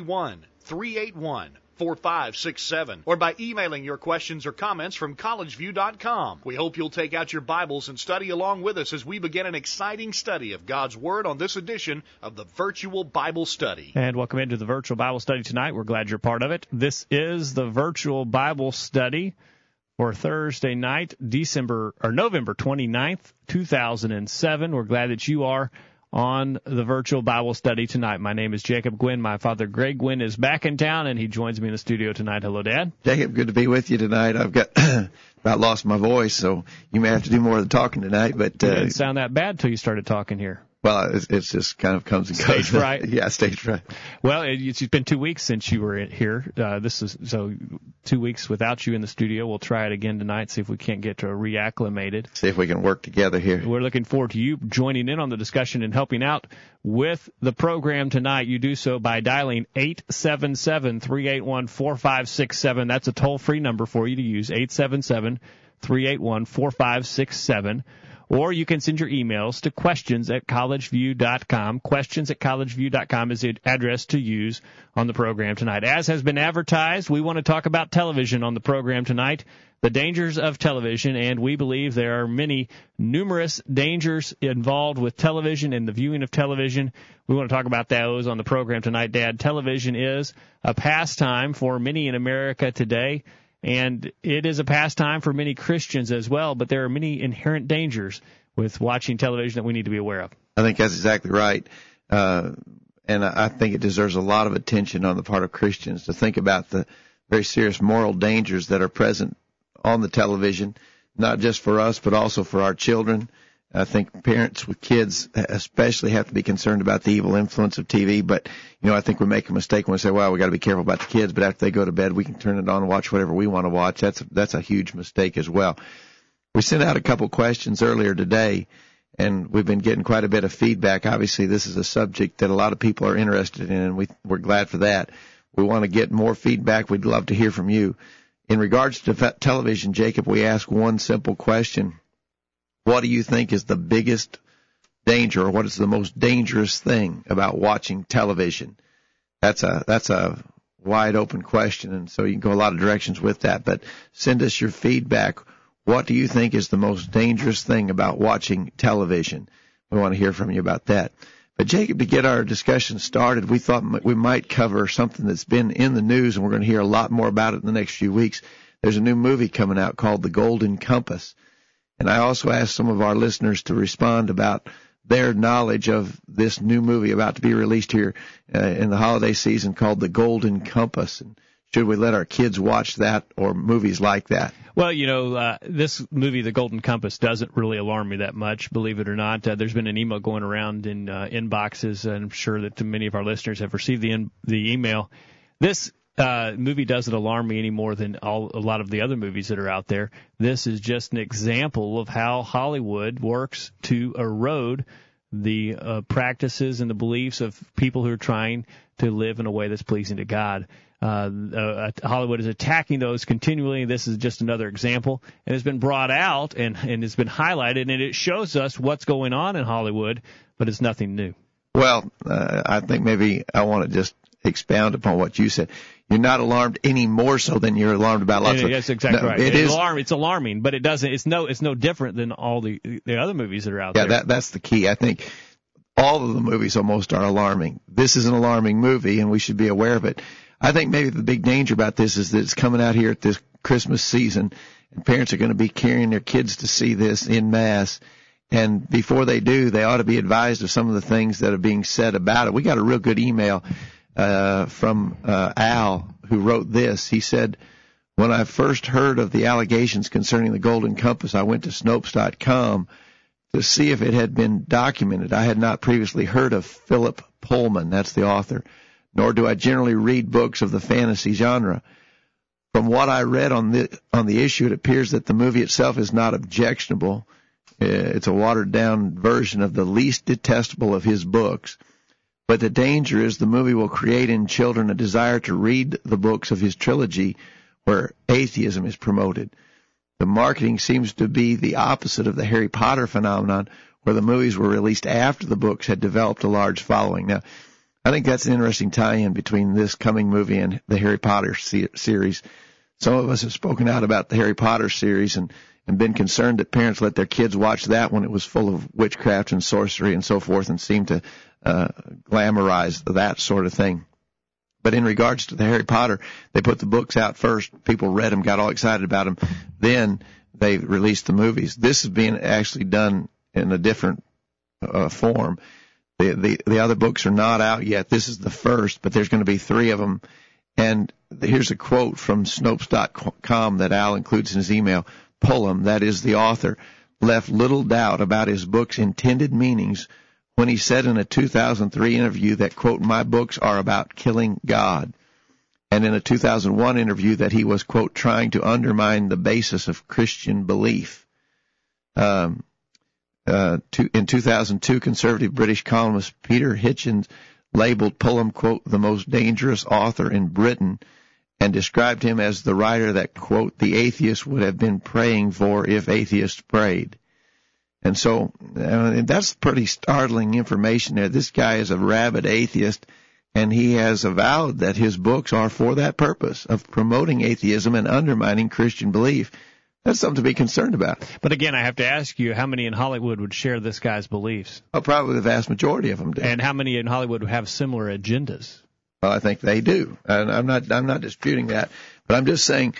381 4567 or by emailing your questions or comments from collegeview.com. We hope you'll take out your Bibles and study along with us as we begin an exciting study of God's Word on this edition of the Virtual Bible Study. And welcome into the Virtual Bible Study tonight. We're glad you're part of it. This is the Virtual Bible Study for Thursday night, December or November 29th, 2007. We're glad that you are on the virtual Bible study tonight. My name is Jacob Gwynn. My father, Greg Gwynn, is back in town, and he joins me in the studio tonight. Hello, Dad. Jacob, good to be with you tonight. I've got about lost my voice, so you may have to do more of the talking tonight. But uh, it didn't sound that bad till you started talking here. Well, it's, it's just kind of comes and goes. Stage fright. yeah, stage fright. Well, it, it's been two weeks since you were here. Uh, this is so two weeks without you in the studio. We'll try it again tonight. See if we can't get to reacclimated. See if we can work together here. We're looking forward to you joining in on the discussion and helping out with the program tonight. You do so by dialing eight seven seven three eight one four five six seven. That's a toll free number for you to use. Eight seven seven three eight one four five six seven or you can send your emails to questions at collegeview.com. Questions at collegeview.com is the address to use on the program tonight. As has been advertised, we want to talk about television on the program tonight, the dangers of television, and we believe there are many numerous dangers involved with television and the viewing of television. We want to talk about those on the program tonight, Dad. Television is a pastime for many in America today and it is a pastime for many Christians as well, but there are many inherent dangers with watching television that we need to be aware of. I think that's exactly right. Uh, and I think it deserves a lot of attention on the part of Christians to think about the very serious moral dangers that are present on the television, not just for us, but also for our children I think parents with kids especially have to be concerned about the evil influence of TV. But, you know, I think we make a mistake when we say, well, we got to be careful about the kids, but after they go to bed, we can turn it on and watch whatever we want to watch. That's, that's a huge mistake as well. We sent out a couple questions earlier today and we've been getting quite a bit of feedback. Obviously, this is a subject that a lot of people are interested in and we, we're glad for that. We want to get more feedback. We'd love to hear from you. In regards to television, Jacob, we ask one simple question what do you think is the biggest danger or what is the most dangerous thing about watching television? That's a that's a wide open question and so you can go a lot of directions with that, but send us your feedback. What do you think is the most dangerous thing about watching television? We want to hear from you about that. But Jacob, to get our discussion started, we thought we might cover something that's been in the news and we're going to hear a lot more about it in the next few weeks. There's a new movie coming out called The Golden Compass. And I also asked some of our listeners to respond about their knowledge of this new movie about to be released here uh, in the holiday season called The Golden Compass. And should we let our kids watch that or movies like that? Well, you know, uh, this movie, The Golden Compass, doesn't really alarm me that much, believe it or not. Uh, there's been an email going around in uh, inboxes, and I'm sure that many of our listeners have received the in, the email. This uh, movie doesn't alarm me any more than all, a lot of the other movies that are out there. This is just an example of how Hollywood works to erode the uh, practices and the beliefs of people who are trying to live in a way that's pleasing to God. Uh, uh, Hollywood is attacking those continually. This is just another example, and it's been brought out and and it's been highlighted, and it shows us what's going on in Hollywood, but it's nothing new. Well, uh, I think maybe I want to just expound upon what you said. You're not alarmed any more so than you're alarmed about lots yeah, of. Yes, exactly no, right. It it's is alarm, It's alarming, but it doesn't. It's no. It's no different than all the the other movies that are out yeah, there. Yeah, that that's the key. I think all of the movies almost are alarming. This is an alarming movie, and we should be aware of it. I think maybe the big danger about this is that it's coming out here at this Christmas season, and parents are going to be carrying their kids to see this in mass. And before they do, they ought to be advised of some of the things that are being said about it. We got a real good email uh, from uh, Al who wrote this. He said, "When I first heard of the allegations concerning the Golden Compass, I went to Snopes.com to see if it had been documented. I had not previously heard of Philip Pullman, that's the author, nor do I generally read books of the fantasy genre. From what I read on the on the issue, it appears that the movie itself is not objectionable. Uh, it's a watered down version of the least detestable of his books. But the danger is the movie will create in children a desire to read the books of his trilogy where atheism is promoted. The marketing seems to be the opposite of the Harry Potter phenomenon, where the movies were released after the books had developed a large following. Now, I think that's an interesting tie-in between this coming movie and the Harry Potter series. Some of us have spoken out about the Harry Potter series and, and been concerned that parents let their kids watch that when it was full of witchcraft and sorcery and so forth and seemed to uh, glamorize that sort of thing. But in regards to the Harry Potter, they put the books out first. People read them, got all excited about them. Then they released the movies. This is being actually done in a different uh, form. The, the the other books are not out yet. This is the first, but there's going to be three of them. And here's a quote from Snopes.com that Al includes in his email. Pullman, that is the author, left little doubt about his book's intended meanings when he said in a 2003 interview that, quote, my books are about killing God. And in a 2001 interview that he was, quote, trying to undermine the basis of Christian belief. Um, uh, to, in 2002, conservative British columnist Peter Hitchens labeled Pullman, quote, the most dangerous author in Britain and described him as the writer that, quote, the atheist would have been praying for if atheists prayed. And so uh, that's pretty startling information there. This guy is a rabid atheist and he has avowed that his books are for that purpose of promoting atheism and undermining Christian belief. That's something to be concerned about. But again, I have to ask you, how many in Hollywood would share this guy's beliefs? Oh, probably the vast majority of them do. And how many in Hollywood have similar agendas? Well, I think they do, and I'm not I'm not disputing that, but I'm just saying,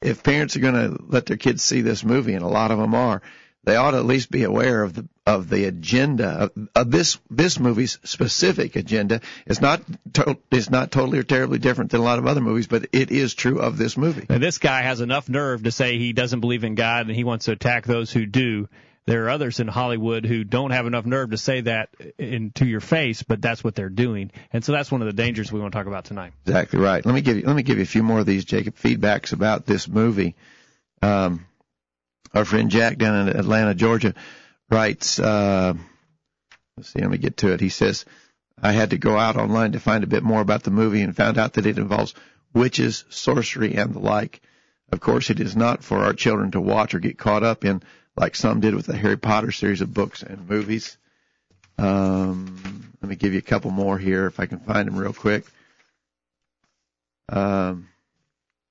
if parents are going to let their kids see this movie, and a lot of them are, they ought to at least be aware of the of the agenda of, of this this movie's specific agenda. It's not to, it's not totally or terribly different than a lot of other movies, but it is true of this movie. And this guy has enough nerve to say he doesn't believe in God and he wants to attack those who do. There are others in Hollywood who don't have enough nerve to say that into your face, but that's what they're doing. And so that's one of the dangers we want to talk about tonight. Exactly right. Let me give you let me give you a few more of these Jacob feedbacks about this movie. Um, our friend Jack down in Atlanta, Georgia, writes, uh, let's see, let me get to it. He says, I had to go out online to find a bit more about the movie and found out that it involves witches, sorcery, and the like. Of course, it is not for our children to watch or get caught up in like some did with the Harry Potter series of books and movies. Um, let me give you a couple more here if I can find them real quick. Um,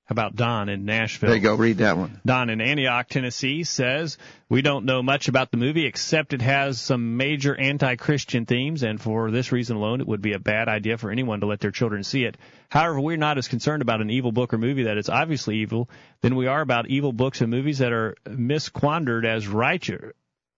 about Don in Nashville? There you go. Read that one. Don in Antioch, Tennessee says, We don't know much about the movie except it has some major anti Christian themes, and for this reason alone, it would be a bad idea for anyone to let their children see it. However, we're not as concerned about an evil book or movie that is obviously evil than we are about evil books and movies that are misquandered as righteous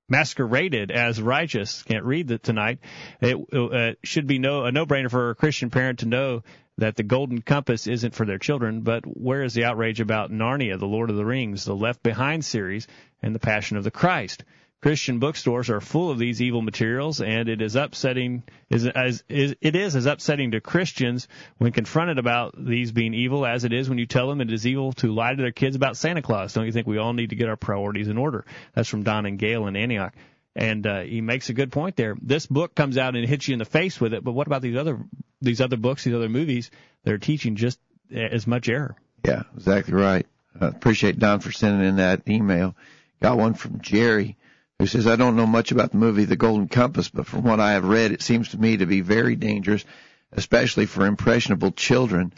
masqueraded as righteous. Can't read that tonight. It uh, should be no a no-brainer for a Christian parent to know that the golden compass isn't for their children, but where is the outrage about Narnia, the Lord of the Rings, the Left Behind series, and the Passion of the Christ? Christian bookstores are full of these evil materials, and it is upsetting. Is, as, is it is as upsetting to Christians when confronted about these being evil as it is when you tell them it is evil to lie to their kids about Santa Claus. Don't you think we all need to get our priorities in order? That's from Don and Gail in Antioch. And uh, he makes a good point there. This book comes out and hits you in the face with it, but what about these other these other books, these other movies They're teaching just as much error? Yeah, exactly right. I appreciate Don for sending in that email. Got one from Jerry who says, I don't know much about the movie The Golden Compass, but from what I have read, it seems to me to be very dangerous, especially for impressionable children.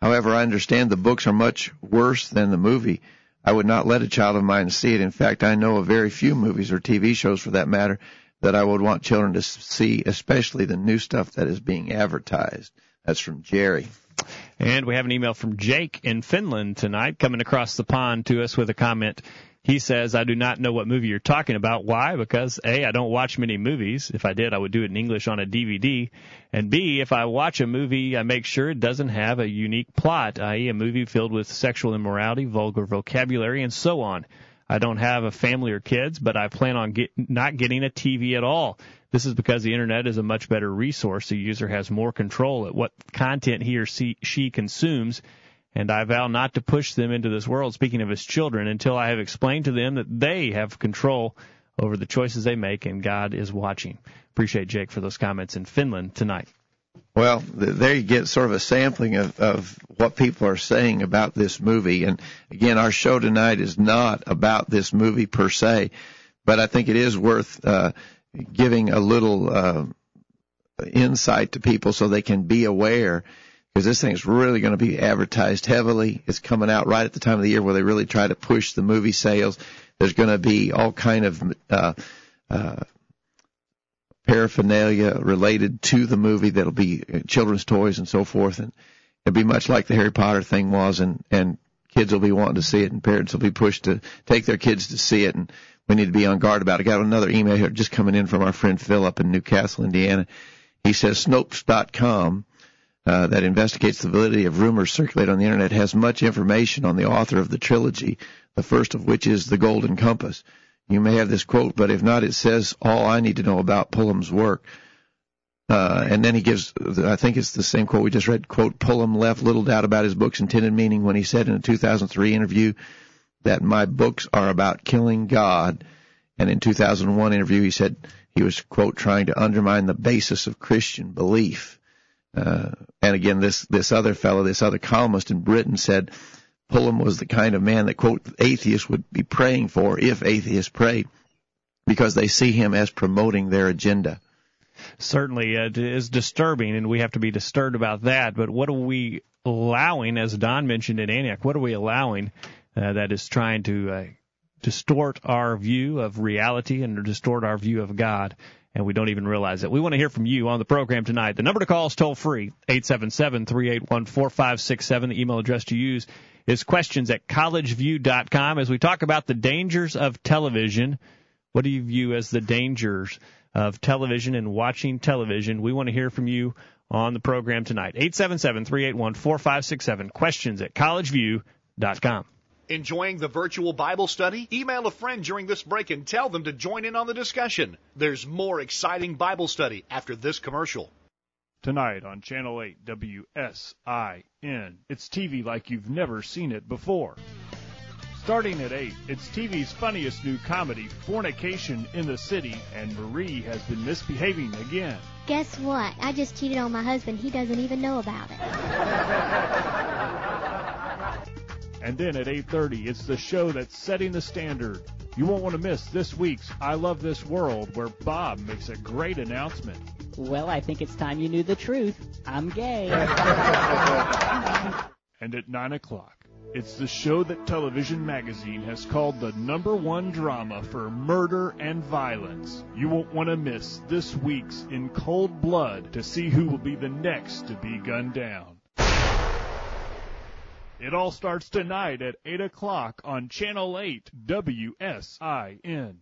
However, I understand the books are much worse than the movie. I would not let a child of mine see it. In fact, I know of very few movies or TV shows for that matter that I would want children to see, especially the new stuff that is being advertised. That's from Jerry. And we have an email from Jake in Finland tonight coming across the pond to us with a comment. He says, I do not know what movie you're talking about. Why? Because A, I don't watch many movies. If I did, I would do it in English on a DVD. And B, if I watch a movie, I make sure it doesn't have a unique plot, i.e. a movie filled with sexual immorality, vulgar vocabulary, and so on. I don't have a family or kids, but I plan on get, not getting a TV at all. This is because the internet is a much better resource. The user has more control at what content he or she consumes, and I vow not to push them into this world, speaking of his children, until I have explained to them that they have control over the choices they make and God is watching. Appreciate Jake for those comments in Finland tonight. Well, there you get sort of a sampling of, of what people are saying about this movie. And again, our show tonight is not about this movie per se, but I think it is worth uh, giving a little uh, insight to people so they can be aware because this thing is really going to be advertised heavily. It's coming out right at the time of the year where they really try to push the movie sales. There's going to be all kind of uh, uh, paraphernalia related to the movie that'll be uh, children's toys and so forth, and it'll be much like the Harry Potter thing was, and and kids will be wanting to see it, and parents will be pushed to take their kids to see it, and we need to be on guard about it. I got another email here just coming in from our friend Phil up in New Castle, Indiana. He says Snopes.com. Uh, that investigates the validity of rumors circulated on the internet has much information on the author of the trilogy, the first of which is The Golden Compass. You may have this quote, but if not, it says all I need to know about Pullman's work. Uh, and then he gives, I think it's the same quote we just read, quote, Pullman left little doubt about his book's intended meaning when he said in a 2003 interview that my books are about killing God. And in 2001 interview, he said he was, quote, trying to undermine the basis of Christian belief. Uh, and again, this, this other fellow, this other columnist in Britain said Pullman was the kind of man that, quote, atheists would be praying for if atheists prayed because they see him as promoting their agenda. Certainly, it is disturbing, and we have to be disturbed about that. But what are we allowing, as Don mentioned in Antioch, what are we allowing uh, that is trying to uh, distort our view of reality and distort our view of God? And we don't even realize it. We want to hear from you on the program tonight. The number to call is toll free, 877-381-4567. The email address to use is questions at collegeview.com. As we talk about the dangers of television, what do you view as the dangers of television and watching television? We want to hear from you on the program tonight. 877-381-4567. Questions at collegeview.com. Enjoying the virtual Bible study? Email a friend during this break and tell them to join in on the discussion. There's more exciting Bible study after this commercial. Tonight on Channel 8 WSIN, it's TV like you've never seen it before. Starting at 8, it's TV's funniest new comedy, Fornication in the City, and Marie has been misbehaving again. Guess what? I just cheated on my husband. He doesn't even know about it. And then at 8:30, it's the show that's setting the standard. You won't want to miss this week's I Love This World where Bob makes a great announcement. Well, I think it's time you knew the truth. I'm gay. and at 9 o'clock, it's the show that Television Magazine has called the number one drama for murder and violence. You won't want to miss this week's In Cold Blood to see who will be the next to be gunned down. It all starts tonight at 8 o'clock on Channel 8 WSIN.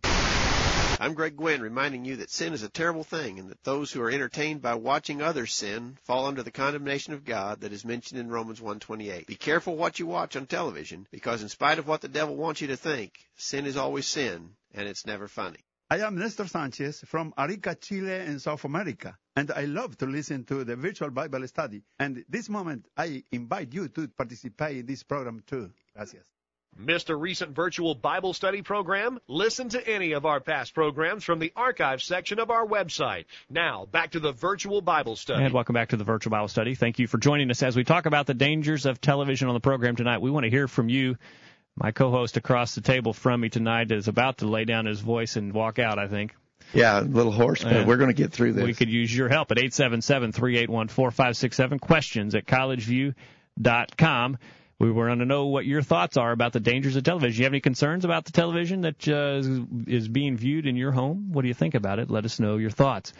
I'm Greg Gwynn reminding you that sin is a terrible thing and that those who are entertained by watching others sin fall under the condemnation of God that is mentioned in Romans 1:28. Be careful what you watch on television because in spite of what the devil wants you to think, sin is always sin and it's never funny. I am Nestor Sanchez from Arica, Chile in South America, and I love to listen to the virtual Bible study. And this moment, I invite you to participate in this program too. Gracias. Missed a recent virtual Bible study program? Listen to any of our past programs from the archive section of our website. Now, back to the virtual Bible study. And welcome back to the virtual Bible study. Thank you for joining us as we talk about the dangers of television on the program tonight. We want to hear from you. My co-host across the table from me tonight is about to lay down his voice and walk out. I think. Yeah, a little hoarse, but uh, we're going to get through this. We could use your help at eight seven seven three eight one four five six seven. Questions at collegeview.com. We want to know what your thoughts are about the dangers of television. Do you have any concerns about the television that uh, is being viewed in your home? What do you think about it? Let us know your thoughts.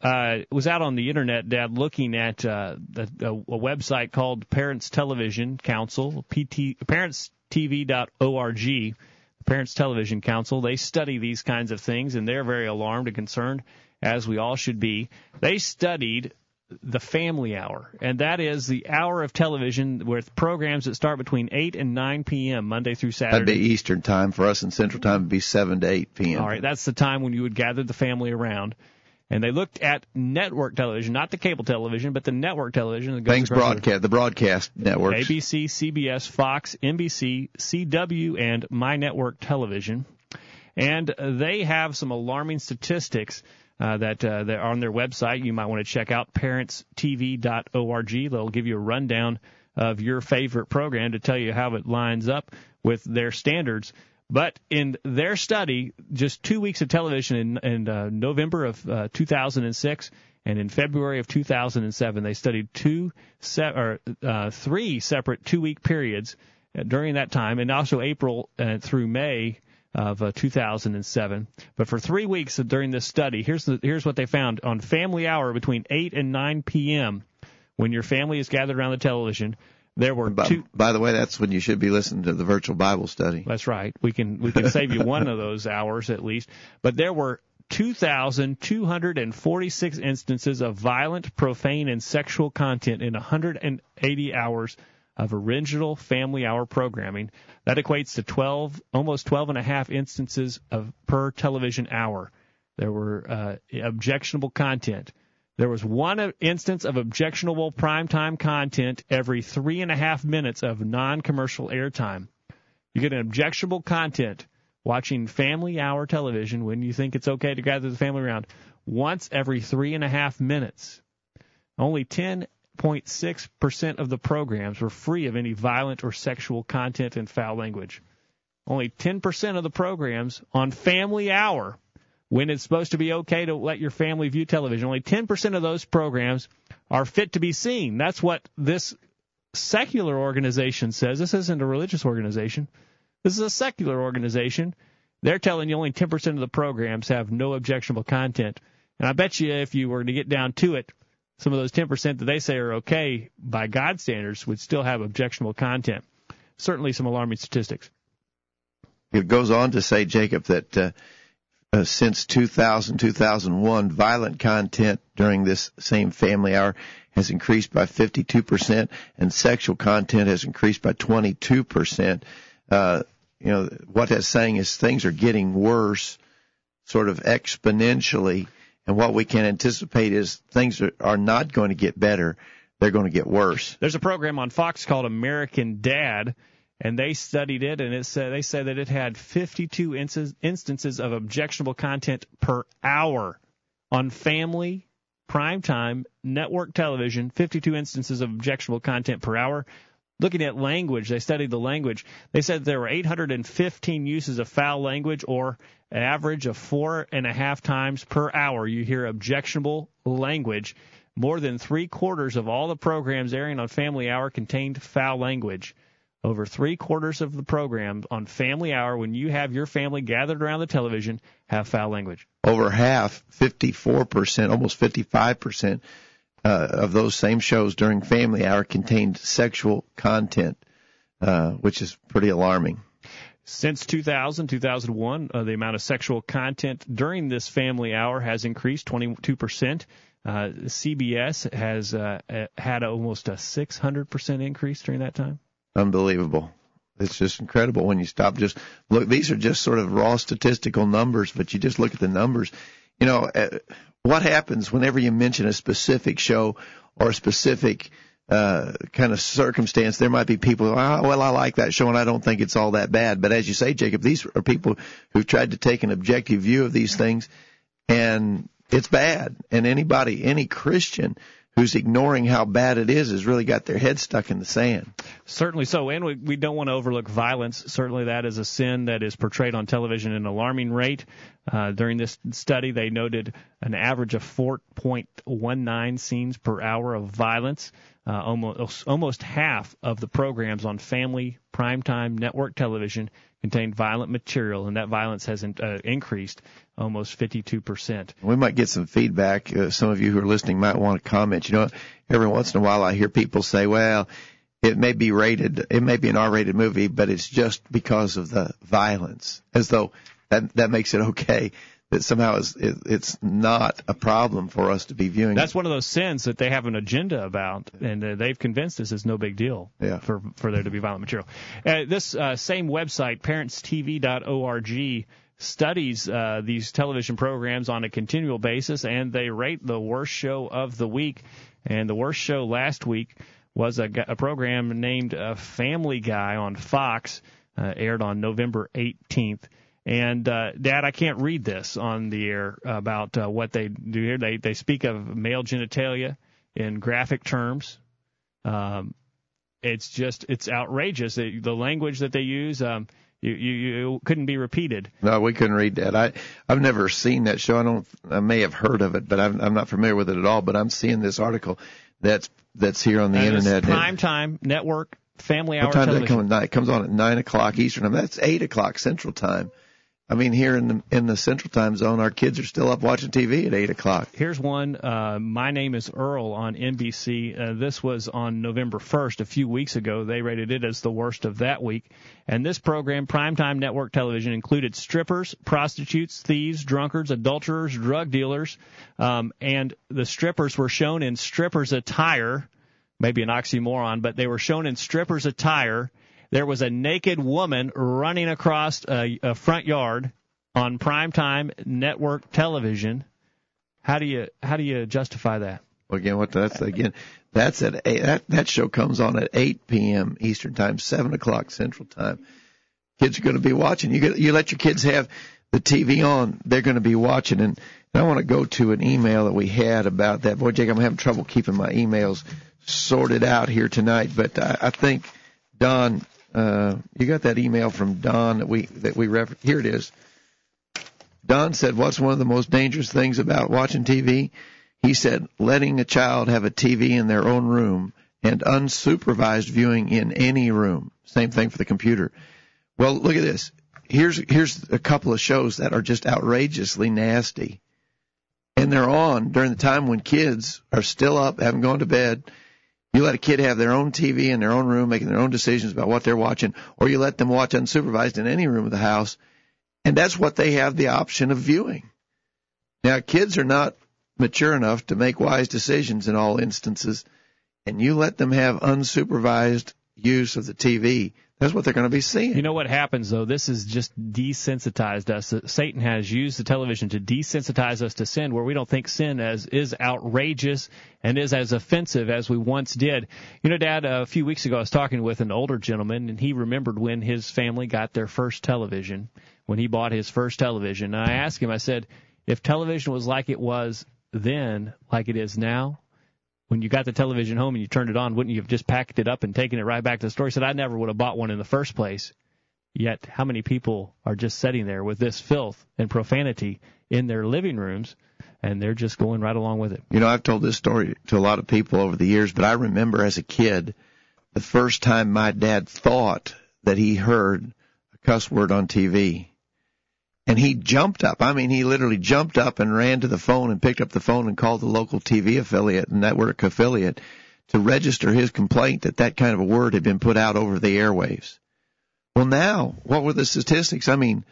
Uh, was out on the internet, Dad, looking at uh, a, a website called Parents Television Council, PT, Parents TV.org, the Parents Television Council. They study these kinds of things, and they're very alarmed and concerned, as we all should be. They studied the family hour, and that is the hour of television with programs that start between 8 and 9 p.m. Monday through Saturday. That'd be Eastern time for us, and Central time would be 7 to 8 p.m. All right, that's the time when you would gather the family around. And they looked at network television, not the cable television, but the network television. that Things the- broadcast, the broadcast networks. ABC, CBS, Fox, NBC, CW, and My Network Television. And they have some alarming statistics uh, that uh, that are on their website. You might want to check out parentstv.org. They'll give you a rundown of your favorite program to tell you how it lines up with their standards. But in their study, just two weeks of television in, in uh, November of uh, 2006 and in February of 2007, they studied two se- or uh, three separate two-week periods uh, during that time, and also April uh, through May of uh, 2007. But for three weeks during this study, here's the, here's what they found on Family Hour between 8 and 9 p.m. when your family is gathered around the television. There were by, two. by the way, that's when you should be listening to the virtual Bible study. That's right. We can we can save you one of those hours at least. But there were 2,246 instances of violent, profane, and sexual content in 180 hours of original Family Hour programming. That equates to 12, almost 12 and a half instances of per television hour. There were uh, objectionable content. There was one instance of objectionable primetime content every three and a half minutes of non-commercial airtime. You get an objectionable content watching family hour television when you think it's okay to gather the family around once every three and a half minutes. Only 10.6% of the programs were free of any violent or sexual content and foul language. Only 10% of the programs on family hour when it's supposed to be okay to let your family view television. Only 10% of those programs are fit to be seen. That's what this secular organization says. This isn't a religious organization. This is a secular organization. They're telling you only 10% of the programs have no objectionable content. And I bet you if you were to get down to it, some of those 10% that they say are okay by God standards would still have objectionable content. Certainly some alarming statistics. It goes on to say, Jacob, that uh, uh, since 2000, 2001, violent content during this same family hour has increased by 52%, and sexual content has increased by 22%. Uh, you know, what that's saying is things are getting worse sort of exponentially, and what we can anticipate is things are, are not going to get better. They're going to get worse. There's a program on Fox called American Dad, and they studied it, and it said they said that it had 52 instances of objectionable content per hour on family, primetime, network television. 52 instances of objectionable content per hour. Looking at language, they studied the language. They said there were 815 uses of foul language, or an average of four and a half times per hour. You hear objectionable language. More than three quarters of all the programs airing on Family Hour contained foul language. Over three quarters of the programs on Family Hour, when you have your family gathered around the television, have foul language. Over half, 54%, almost 55%, uh, of those same shows during Family Hour contained sexual content, uh, which is pretty alarming. Since 2000, 2001, uh, the amount of sexual content during this Family Hour has increased 22%. Uh, CBS has uh, had almost a 600% increase during that time. Unbelievable. It's just incredible when you stop just look. These are just sort of raw statistical numbers, but you just look at the numbers. You know, uh, what happens whenever you mention a specific show or a specific uh, kind of circumstance? There might be people, oh, well, I like that show and I don't think it's all that bad. But as you say, Jacob, these are people who've tried to take an objective view of these things and it's bad. And anybody, any Christian who's ignoring how bad it is has really got their head stuck in the sand. Certainly so, and we, we don't want to overlook violence. Certainly, that is a sin that is portrayed on television at an alarming rate. Uh, during this study, they noted an average of 4.19 scenes per hour of violence. Uh, almost almost half of the programs on family primetime network television contained violent material, and that violence has in, uh, increased almost 52%. We might get some feedback. Uh, some of you who are listening might want to comment. You know, every once in a while I hear people say, well, it may be rated, it may be an R-rated movie, but it's just because of the violence, as though that that makes it okay. That somehow is it, it's not a problem for us to be viewing. That's one of those sins that they have an agenda about, and uh, they've convinced us it's no big deal yeah. for for there to be violent material. Uh, this uh, same website, parentstv.org, studies uh, these television programs on a continual basis, and they rate the worst show of the week. And the worst show last week was a, a program named uh, Family Guy on Fox, uh, aired on November 18th. And uh, Dad, I can't read this on the air about uh, what they do here. They they speak of male genitalia in graphic terms. Um, it's just it's outrageous. The, the language that they use. Um, you, you, you couldn't be repeated. No, we couldn't read that. I I've never seen that show. I don't. I may have heard of it, but I'm I'm not familiar with it at all. But I'm seeing this article that's that's here on the and internet. It's prime time network family hour what time television. does it come at night? It comes on at nine o'clock Eastern time. That's eight o'clock Central time. I mean, here in the in the Central Time Zone, our kids are still up watching TV at eight o'clock. Here's one. Uh, My name is Earl on NBC. Uh, this was on November 1st, a few weeks ago. They rated it as the worst of that week. And this program, primetime network television, included strippers, prostitutes, thieves, drunkards, adulterers, drug dealers, um, and the strippers were shown in strippers attire. Maybe an oxymoron, but they were shown in strippers attire there was a naked woman running across a, a front yard on primetime network television. How do you how do you justify that? Well, again, what that's again, that's at eight, that that show comes on at 8 p.m. Eastern time, 7 o'clock Central time. Kids are going to be watching. You get, you let your kids have the TV on, they're going to be watching. And, and I want to go to an email that we had about that. Boy, Jake, I'm having trouble keeping my emails sorted out here tonight, but I, I think Don uh, you got that email from Don that we that we refer- here it is. Don said, "What's one of the most dangerous things about watching TV?" He said, "Letting a child have a TV in their own room and unsupervised viewing in any room. Same thing for the computer." Well, look at this. Here's here's a couple of shows that are just outrageously nasty, and they're on during the time when kids are still up, haven't gone to bed you let a kid have their own TV in their own room, making their own decisions about what they're watching, or you let them watch unsupervised in any room of the house, and that's what they have the option of viewing. Now, kids are not mature enough to make wise decisions in all instances, and you let them have unsupervised use of the TV, that's what they're going to be seeing. You know what happens though? This has just desensitized us. Satan has used the television to desensitize us to sin, where we don't think sin as is outrageous and is as offensive as we once did. You know, Dad, a few weeks ago I was talking with an older gentleman, and he remembered when his family got their first television, when he bought his first television. And I asked him, I said, if television was like it was then, like it is now, when you got the television home and you turned it on, wouldn't you have just packed it up and taken it right back to the store? He said, I never would have bought one in the first place. Yet, how many people are just sitting there with this filth and profanity in their living rooms, and they're just going right along with it? You know, I've told this story to a lot of people over the years, but I remember as a kid, the first time my dad thought that he heard a cuss word on TV and he jumped up. I mean, he literally jumped up and ran to the phone and picked up the phone and called the local TV affiliate and network affiliate to register his complaint that that kind of a word had been put out over the airwaves. Well, now, what were the statistics? I mean,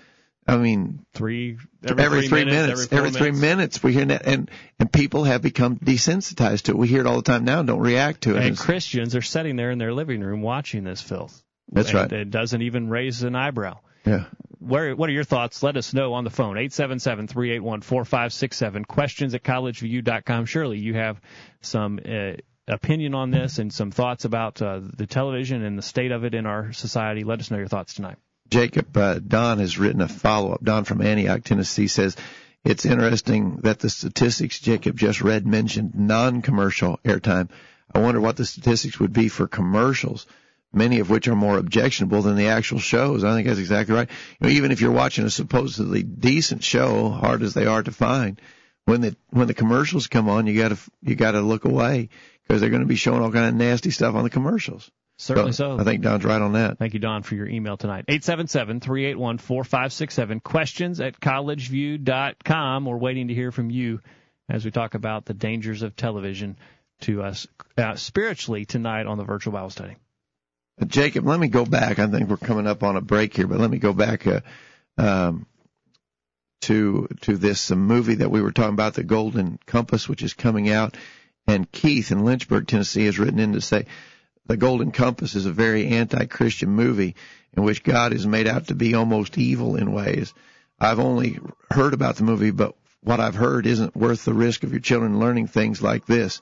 I mean, three every, every three, three minutes, every, every three minutes. minutes we hear that, and and people have become desensitized to it. We hear it all the time now and don't react to it. And Christians are sitting there in their living room watching this filth. That's And right. It doesn't even raise an eyebrow. Yeah. Where, what are your thoughts? Let us know on the phone, 877-381-4567. Questions at collegeview.com. Surely you have some uh, opinion on this and some thoughts about uh, the television and the state of it in our society. Let us know your thoughts tonight. Jacob, uh, Don has written a follow up. Don from Antioch, Tennessee says, it's interesting that the statistics Jacob just read mentioned non-commercial airtime. I wonder what the statistics would be for commercials, many of which are more objectionable than the actual shows. I think that's exactly right. You know, even if you're watching a supposedly decent show, hard as they are to find, when the when the commercials come on, you gotta you gotta look away because they're going to be showing all kind of nasty stuff on the commercials. Certainly so. I think Don's right on that. Thank you, Don, for your email tonight. 877-381-4567. Questions at collegeview.com. We're waiting to hear from you as we talk about the dangers of television to us uh, spiritually tonight on the virtual Bible study. Uh, Jacob, let me go back. I think we're coming up on a break here, but let me go back uh, um, to to this movie that we were talking about, The Golden Compass, which is coming out. And Keith in Lynchburg, Tennessee, has written in to say The Golden Compass is a very anti-Christian movie in which God is made out to be almost evil in ways. I've only heard about the movie, but what I've heard isn't worth the risk of your children learning things like this.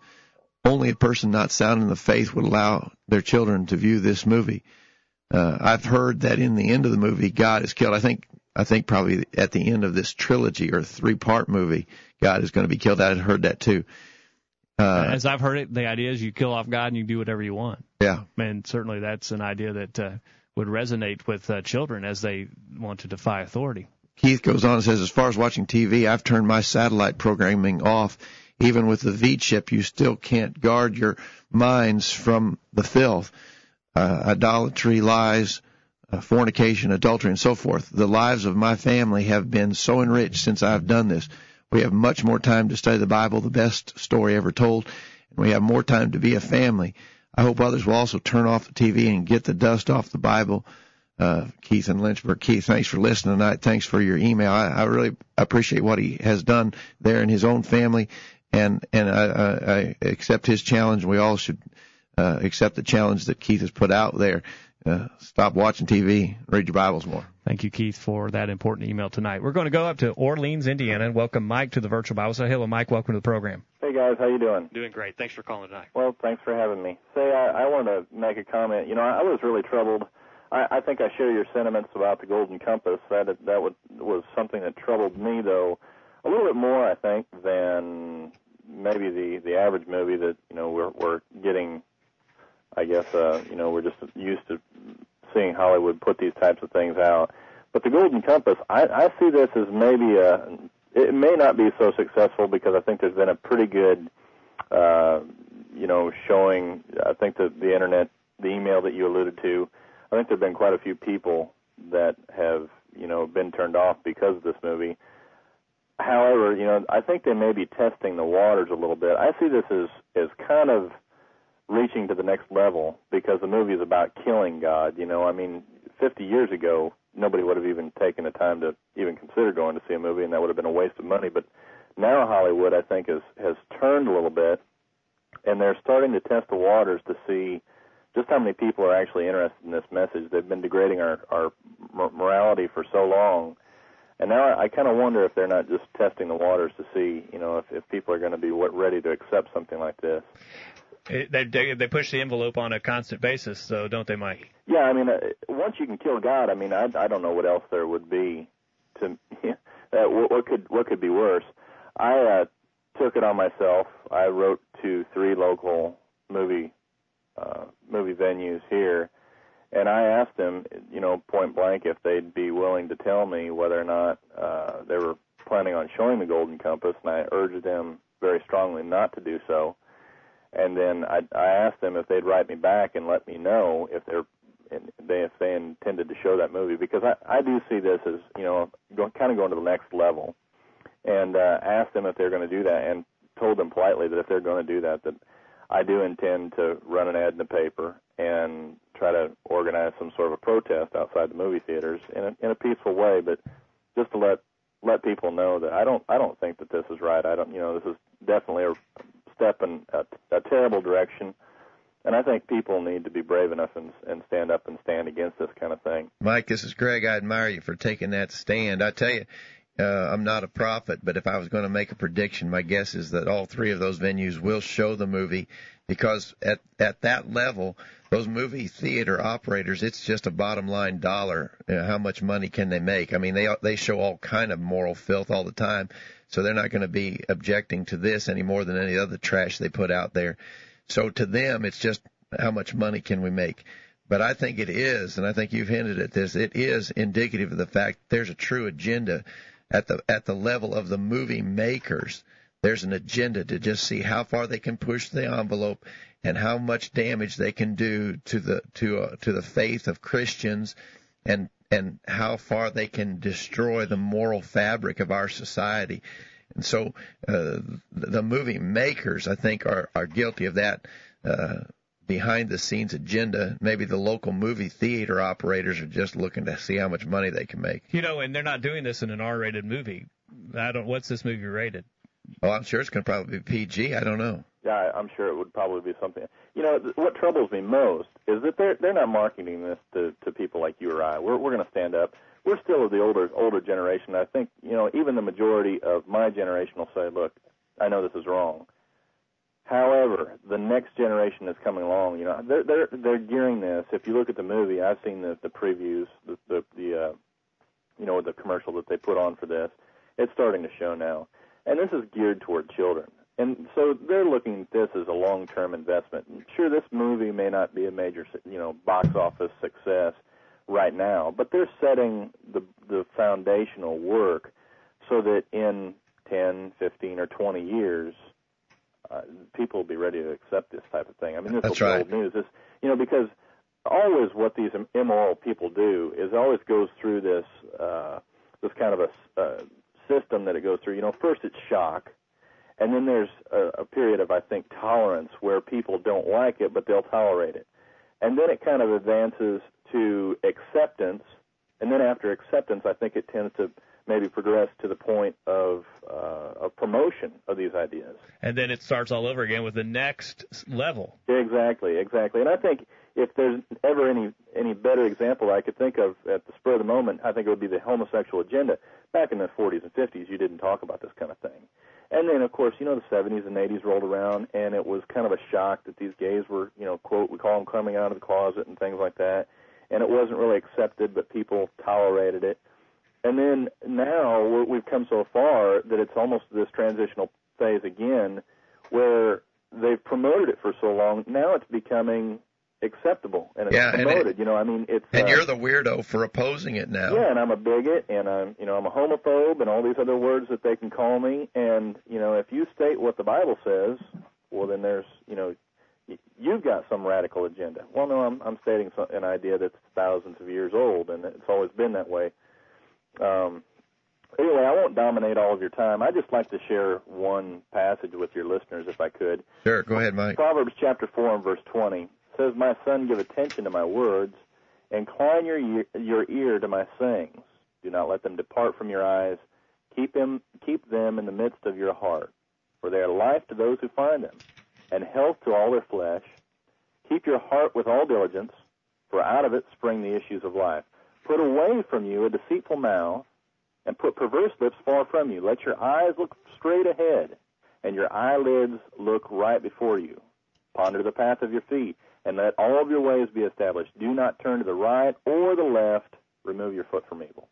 Only a person not sound in the faith would allow their children to view this movie. Uh, I've heard that in the end of the movie, God is killed. I think I think probably at the end of this trilogy or three part movie, God is going to be killed. I had heard that too. Uh, As I've heard it, the idea is you kill off God and you do whatever you want. Yeah. And certainly that's an idea that uh, would resonate with uh, children as they want to defy authority. Keith goes on and says, as far as watching TV, I've turned my satellite programming off. Even with the V chip, you still can't guard your minds from the filth, uh, idolatry, lies, uh, fornication, adultery, and so forth. The lives of my family have been so enriched since I've done this. We have much more time to study the Bible, the best story ever told, and we have more time to be a family. I hope others will also turn off the TV and get the dust off the Bible. Uh, Keith and Lynchburg. Keith, thanks for listening tonight. Thanks for your email. I, I really appreciate what he has done there in his own family, and and I, I, I accept his challenge. We all should uh, accept the challenge that Keith has put out there uh, stop watching TV, read your Bibles more. Thank you, Keith, for that important email tonight. We're going to go up to Orleans, Indiana, and welcome Mike to the virtual Bible. So, hello, Mike. Welcome to the program. Hey guys, how you doing? Doing great. Thanks for calling tonight. Well, thanks for having me. Say, I, I want to make a comment. You know, I was really troubled. I, I think I share your sentiments about the Golden Compass. That that would, was something that troubled me, though, a little bit more, I think, than maybe the the average movie that you know we're we're getting I guess uh, you know we're just used to seeing Hollywood put these types of things out. But the Golden Compass, I, I see this as maybe a. It may not be so successful because I think there's been a pretty good, uh, you know, showing. I think that the internet, the email that you alluded to, I think there've been quite a few people that have, you know, been turned off because of this movie. However, you know, I think they may be testing the waters a little bit. I see this as as kind of reaching to the next level because the movie is about killing God. You know, I mean, 50 years ago, nobody would have even taken the time to even consider going to see a movie, and that would have been a waste of money. But now Hollywood, I think, has has turned a little bit, and they're starting to test the waters to see just how many people are actually interested in this message. They've been degrading our our morality for so long. And now I, I kind of wonder if they're not just testing the waters to see, you know, if, if people are going to be ready to accept something like this. It, they they push the envelope on a constant basis, so don't they, Mike? Yeah, I mean, uh, once you can kill God, I mean, I I don't know what else there would be to uh, what, what could what could be worse. I uh, took it on myself. I wrote to three local movie uh, movie venues here, and I asked them, you know, point blank, if they'd be willing to tell me whether or not uh, they were planning on showing the Golden Compass, and I urged them very strongly not to do so. And then I, I asked them if they'd write me back and let me know if they're they if they intended to show that movie because I I do see this as you know going kind of going to the next level, and uh, asked them if they're going to do that and told them politely that if they're going to do that that I do intend to run an ad in the paper and try to organize some sort of a protest outside the movie theaters in a, in a peaceful way, but just to let let people know that I don't I don't think that this is right. I don't you know this is definitely a step in a, a terrible direction. And I think people need to be brave enough and, and stand up and stand against this kind of thing. Mike, this is Greg. I admire you for taking that stand. I tell you, uh, I'm not a prophet, but if I was going to make a prediction, my guess is that all three of those venues will show the movie because at at that level, those movie theater operators, it's just a bottom line dollar. You know, how much money can they make? I mean, they they show all kind of moral filth all the time. So they're not going to be objecting to this any more than any other trash they put out there. So to them, it's just how much money can we make? But I think it is, and I think you've hinted at this, it is indicative of the fact there's a true agenda at the, at the level of the movie makers. There's an agenda to just see how far they can push the envelope and how much damage they can do to the, to, uh, to the faith of Christians and and how far they can destroy the moral fabric of our society. And so uh, the movie makers, I think, are, are guilty of that uh, behind the scenes agenda. Maybe the local movie theater operators are just looking to see how much money they can make. You know, and they're not doing this in an R-rated movie. I don't. What's this movie rated? Oh, I'm sure it's going to probably be PG. I don't know. Yeah, I'm sure it would probably be something. You know, what troubles me most is that they're they're not marketing this to to people like you or I. We're we're going to stand up. we're still the older older generation. I think you know even the majority of my generation will say, look, I know this is wrong. However, the next generation is coming along. You know, they're they're they're gearing this. If you look at the movie, I've seen the the previews, the the, the uh, you know the commercial that they put on for this. It's starting to show now, and this is geared toward children. And so they're looking at this as a long-term investment. And Sure, this movie may not be a major, you know, box office success right now, but they're setting the the foundational work so that in 10, 15, or 20 years, uh, people will be ready to accept this type of thing. I mean, this be right. old news. This, you know, because always what these immoral people do is always goes through this uh, this kind of a uh, system that it goes through. You know, first it's shock, and then there's a, a period of I think tolerance where people don't like it, but they'll tolerate it, and then it kind of advances to acceptance, and then after acceptance, I think it tends to maybe progress to the point of uh, of promotion of these ideas. And then it starts all over again with the next level. Exactly, exactly. And I think if there's ever any any better example I could think of at the spur of the moment, I think it would be the homosexual agenda. Back in the 40s and 50s, you didn't talk about this kind of thing. And then, of course, you know, the 70s and 80s rolled around, and it was kind of a shock that these gays were, you know, quote, we call them coming out of the closet and things like that. And it wasn't really accepted, but people tolerated it. And then now we're, we've come so far that it's almost this transitional phase again, where they've promoted it for so long. Now it's becoming acceptable and it's Yeah, and it- promoted. you know, I mean, it's And uh, you're the weirdo for opposing it now. yeah, and I'm a bigot, and I'm you know I'm a homophobe, and all these other words that they can call me. And you know, if you state what the Bible says, well, then there's you know you've got some radical agenda. Well, no, I'm I'm stating some, an idea that's thousands of years old, and it's always been that way. Um, anyway, I won't dominate all of your time. I'd just like to share one passage with your listeners, if I could. Sure, go ahead, Mike. Proverbs chapter 4 and verse 20 says, My son, give attention to my words, incline your ear, your ear to my sayings. Do not let them depart from your eyes. Keep them, keep them in the midst of your heart, for they are life to those who find them, and health to all their flesh. Keep your heart with all diligence, for out of it spring the issues of life. Put away from you a deceitful mouth, and put perverse lips far from you. Let your eyes look straight ahead, and your eyelids look right before you. Ponder the path of your feet, and let all of your ways be established. Do not turn to the right or the left. Remove your foot from evil.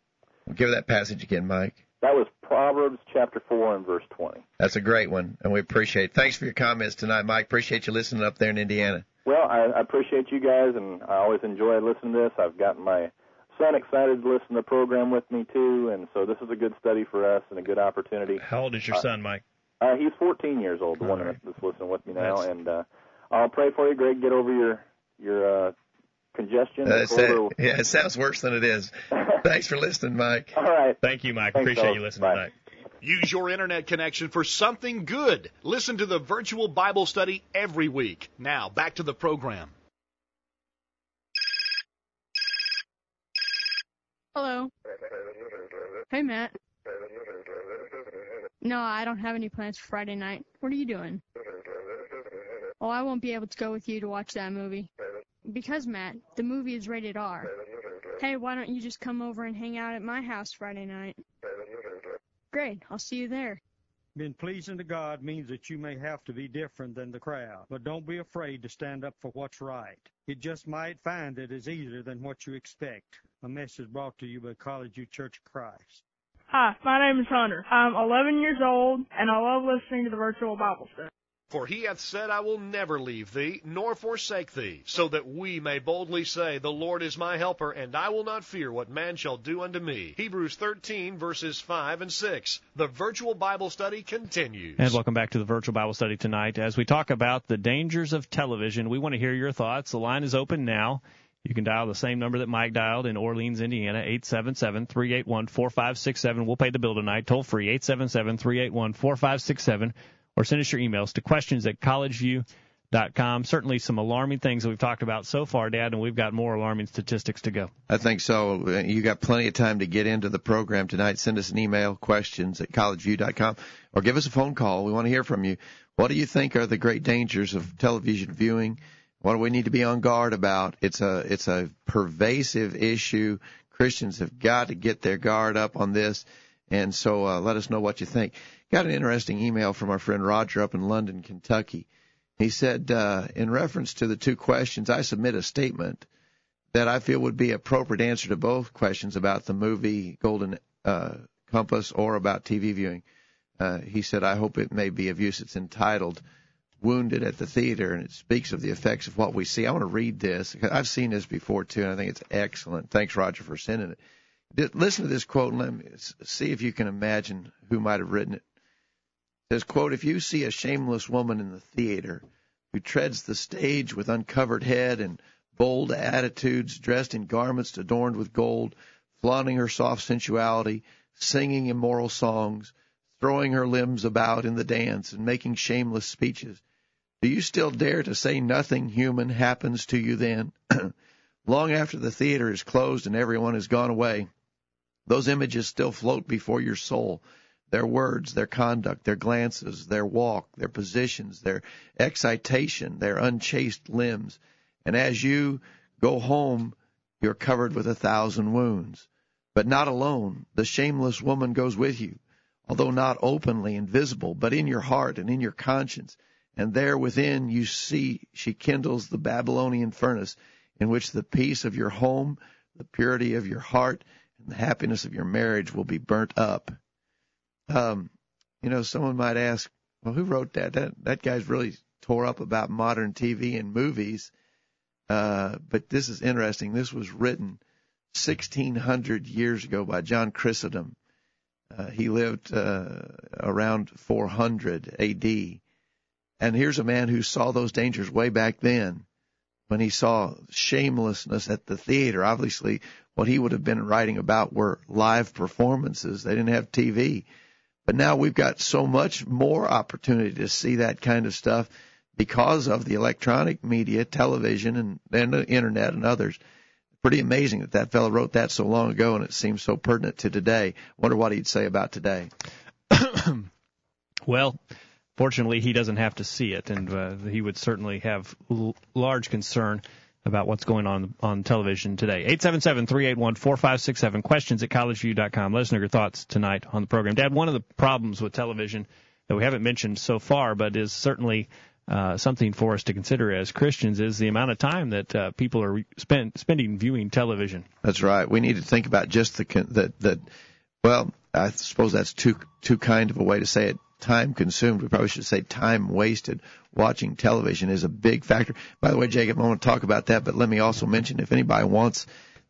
Give that passage again, Mike. That was Proverbs chapter 4 and verse 20. That's a great one, and we appreciate it. Thanks for your comments tonight, Mike. Appreciate you listening up there in Indiana. Well, I, I appreciate you guys, and I always enjoy listening to this. I've gotten my son excited to listen to the program with me, too, and so this is a good study for us and a good opportunity. How old is your Uh, son, Mike? Uh, he's 14 years old, the All one right. that's listening with me now, That's- and uh, I'll pray for you, Greg. Get over your your uh, congestion. Uh, and it's- over- yeah, it sounds worse than it is. Thanks for listening, Mike. All right. Thank you, Mike. Thanks, Appreciate fellas. you listening Bye. tonight. Use your internet connection for something good. Listen to the virtual Bible study every week. Now, back to the program. Hello. Hey, Matt. No, I don't have any plans for Friday night. What are you doing? Oh, I won't be able to go with you to watch that movie. Because, Matt, the movie is rated R. Hey, why don't you just come over and hang out at my house Friday night? Great, I'll see you there. Being pleasing to God means that you may have to be different than the crowd, but don't be afraid to stand up for what's right. You just might find it is easier than what you expect. A message brought to you by College View Church of Christ. Hi, my name is Hunter. I'm 11 years old, and I love listening to the virtual Bible study. For he hath said, I will never leave thee, nor forsake thee, so that we may boldly say, The Lord is my helper, and I will not fear what man shall do unto me. Hebrews 13, verses 5 and 6. The virtual Bible study continues. And welcome back to the virtual Bible study tonight. As we talk about the dangers of television, we want to hear your thoughts. The line is open now. You can dial the same number that Mike dialed in Orleans, Indiana, 877-381-4567. We'll pay the bill tonight, toll free, 877-381-4567, or send us your emails to questions at collegeview.com. Certainly some alarming things that we've talked about so far, Dad, and we've got more alarming statistics to go. I think so. You got plenty of time to get into the program tonight. Send us an email, questions at collegeview.com, or give us a phone call. We want to hear from you. What do you think are the great dangers of television viewing? What do we need to be on guard about? It's a it's a pervasive issue Christians have got to get their guard up on this. And so uh, let us know what you think. Got an interesting email from our friend Roger up in London, Kentucky. He said, uh, in reference to the two questions, I submit a statement that I feel would be appropriate answer to both questions about the movie Golden uh, Compass or about TV viewing. Uh, he said, I hope it may be of use. It's entitled Wounded at the Theater, and it speaks of the effects of what we see. I want to read this. I've seen this before, too, and I think it's excellent. Thanks, Roger, for sending it. Listen to this quote and let me see if you can imagine who might have written it. Says, quote, if you see a shameless woman in the theater who treads the stage with uncovered head and bold attitudes, dressed in garments adorned with gold, flaunting her soft sensuality, singing immoral songs, throwing her limbs about in the dance, and making shameless speeches. Do you still dare to say nothing human happens to you then? Long after the theater is closed and everyone has gone away, those images still float before your soul. Their words, their conduct, their glances, their walk, their positions, their excitation, their unchaste limbs and as you go home, you're covered with a thousand wounds. But not alone. The shameless woman goes with you, although not openly and visible, but in your heart and in your conscience. And there within you see she kindles the Babylonian furnace in which the peace of your home, the purity of your heart, and the happiness of your marriage will be burnt up. Um, you know, someone might ask, well, who wrote that? That that guy's really tore up about modern TV and movies. Uh, but this is interesting. This was written 1600 years ago by John Chrysostom. Uh, he lived uh, around 400 AD. And here's a man who saw those dangers way back then when he saw shamelessness at the theater. Obviously, what he would have been writing about were live performances. They didn't have TV. But now we've got so much more opportunity to see that kind of stuff because of the electronic media, television, and, and the internet and others. Pretty amazing that that fellow wrote that so long ago, and it seems so pertinent to today. Wonder what he'd say about today. well, fortunately, he doesn't have to see it, and uh, he would certainly have l- large concern about what's going on on television today. 877-381-4567. Questions at collegeview.com. Let us know your thoughts tonight on the program. Dad, one of the problems with television that we haven't mentioned so far, but is certainly uh, something for us to consider as Christians is the amount of time that uh, people are spend, spending viewing television. That's right. We need to think about just the that that. Well, I suppose that's too too kind of a way to say it. Time consumed. We probably should say time wasted watching television is a big factor. By the way, Jacob, I want to talk about that, but let me also mention if anybody wants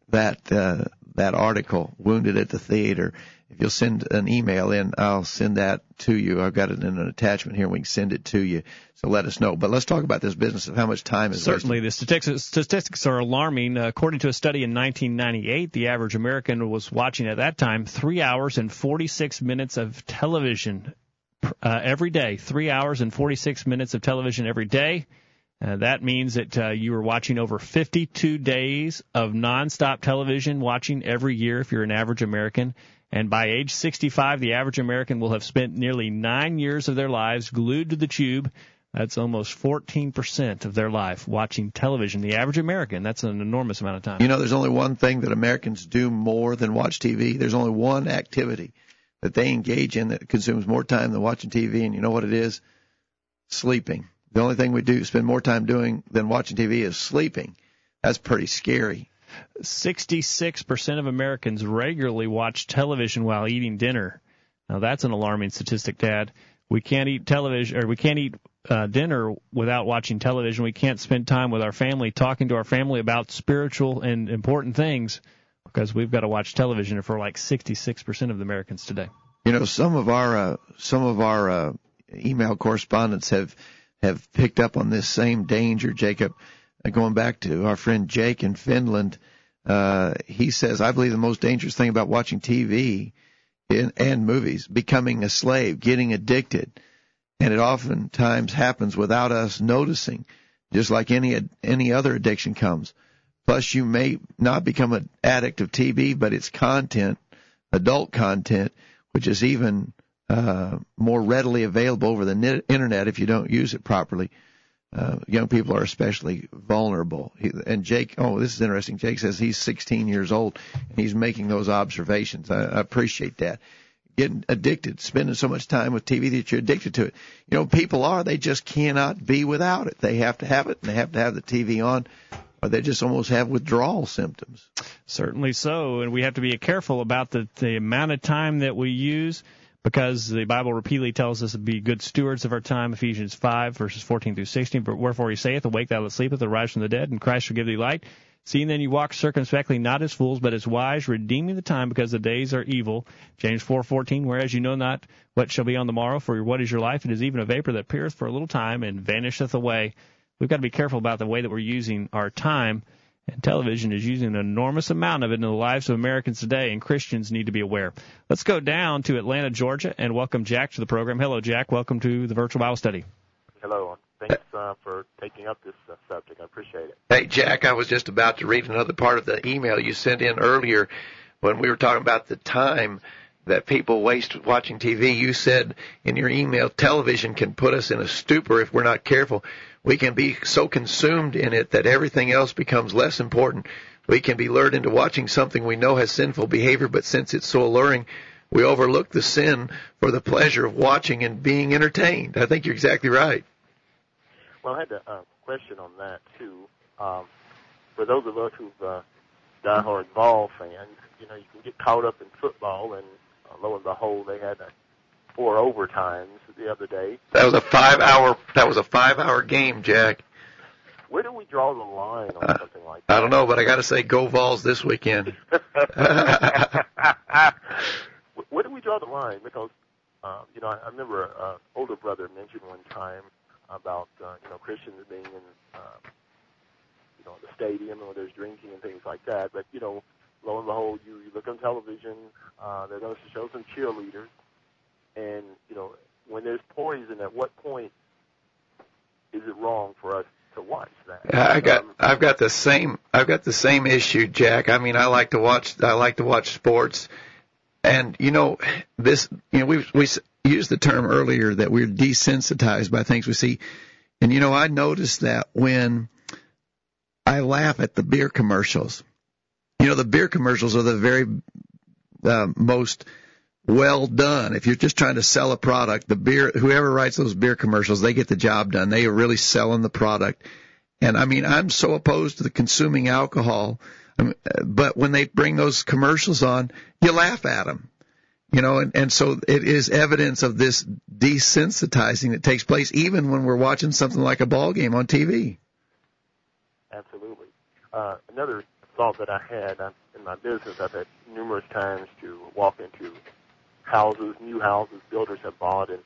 that uh, that article, "Wounded at the Theater," if you'll send an email in, I'll send that to you. I've got it in an attachment here. And we can send it to you. So let us know. But let's talk about this business of how much time is certainly wasted. the statistics, statistics are alarming. Uh, according to a study in 1998, the average American was watching at that time three hours and 46 minutes of television uh, every day. Three hours and 46 minutes of television every day. Uh, that means that uh, you were watching over 52 days of nonstop television watching every year if you're an average American. And by age 65, the average American will have spent nearly nine years of their lives glued to the tube. That's almost 14% of their life watching television. The average American, that's an enormous amount of time. You know, there's only one thing that Americans do more than watch TV. There's only one activity that they engage in that consumes more time than watching TV. And you know what it is? Sleeping. The only thing we do spend more time doing than watching TV is sleeping. That's pretty scary. 66% of Americans regularly watch television while eating dinner. Now that's an alarming statistic, Dad. We can't eat television or we can't eat uh, dinner without watching television. We can't spend time with our family talking to our family about spiritual and important things because we've got to watch television for like 66% of Americans today. You know, some of our uh, some of our uh, email correspondents have have picked up on this same danger, Jacob. Uh, going back to our friend Jake in Finland, uh, he says, I believe the most dangerous thing about watching TV in, and movies, becoming a slave, getting addicted. And it oftentimes happens without us noticing, just like any, any other addiction comes. Plus, you may not become an addict of TV, but it's content, adult content, which is even uh, more readily available over the internet if you don't use it properly. uh, young people are especially vulnerable. He, and Jake, oh, this is interesting. Jake says he's 16 years old and he's making those observations. I, I appreciate that. Getting addicted, spending so much time with TV that you're addicted to it. You know, people are, they just cannot be without it. They have to have it and they have to have the TV on or they just almost have withdrawal symptoms. Certainly so. And we have to be careful about the, the amount of time that we use because the Bible repeatedly tells us to be good stewards of our time, Ephesians 5, verses 14 through 16. But wherefore he saith, Awake thou that sleepeth, arise from the dead, and Christ shall give thee light. Seeing then you walk circumspectly, not as fools, but as wise, redeeming the time, because the days are evil. James 4:14. Whereas you know not what shall be on the morrow, for what is your life? It is even a vapor that appeareth for a little time and vanisheth away. We've got to be careful about the way that we're using our time and television is using an enormous amount of it in the lives of Americans today, and Christians need to be aware. Let's go down to Atlanta, Georgia, and welcome Jack to the program. Hello, Jack. Welcome to the Virtual Bible Study. Hello. Thanks uh, for taking up this uh, subject. I appreciate it. Hey, Jack, I was just about to read another part of the email you sent in earlier when we were talking about the time that people waste watching TV. You said in your email, television can put us in a stupor if we're not careful. We can be so consumed in it that everything else becomes less important. We can be lured into watching something we know has sinful behavior, but since it's so alluring, we overlook the sin for the pleasure of watching and being entertained. I think you're exactly right. Well, I had a uh, question on that too. Um, for those of us who've uh, diehard ball fans, you know, you can get caught up in football, and uh, lo and behold, they had a four overtimes the other day. That was a five hour. That was a five hour game, Jack. Where do we draw the line on uh, something like that? I don't know, but I got to say, go Vols this weekend. Where do we draw the line? Because uh, you know, I, I remember an uh, older brother mentioned one time about uh, you know Christians being in uh, you know the stadium where there's drinking and things like that. But you know, lo and behold, you, you look on television, uh, they're going to show some cheerleaders, and you know when there's poison, at what point is it wrong for us to watch that? I got um, I've got the same I've got the same issue, Jack. I mean, I like to watch I like to watch sports, and you know this you know we we used the term earlier that we're desensitized by things we see, and you know I noticed that when I laugh at the beer commercials. You know the beer commercials are the very uh, most well done. If you're just trying to sell a product, the beer, whoever writes those beer commercials, they get the job done. They are really selling the product. And I mean, I'm so opposed to the consuming alcohol, but when they bring those commercials on, you laugh at them. You know, and, and so it is evidence of this desensitizing that takes place even when we're watching something like a ball game on TV. Absolutely. Uh, another thought that I had uh, in my business, I've had numerous times to walk into houses, new houses builders have bought, and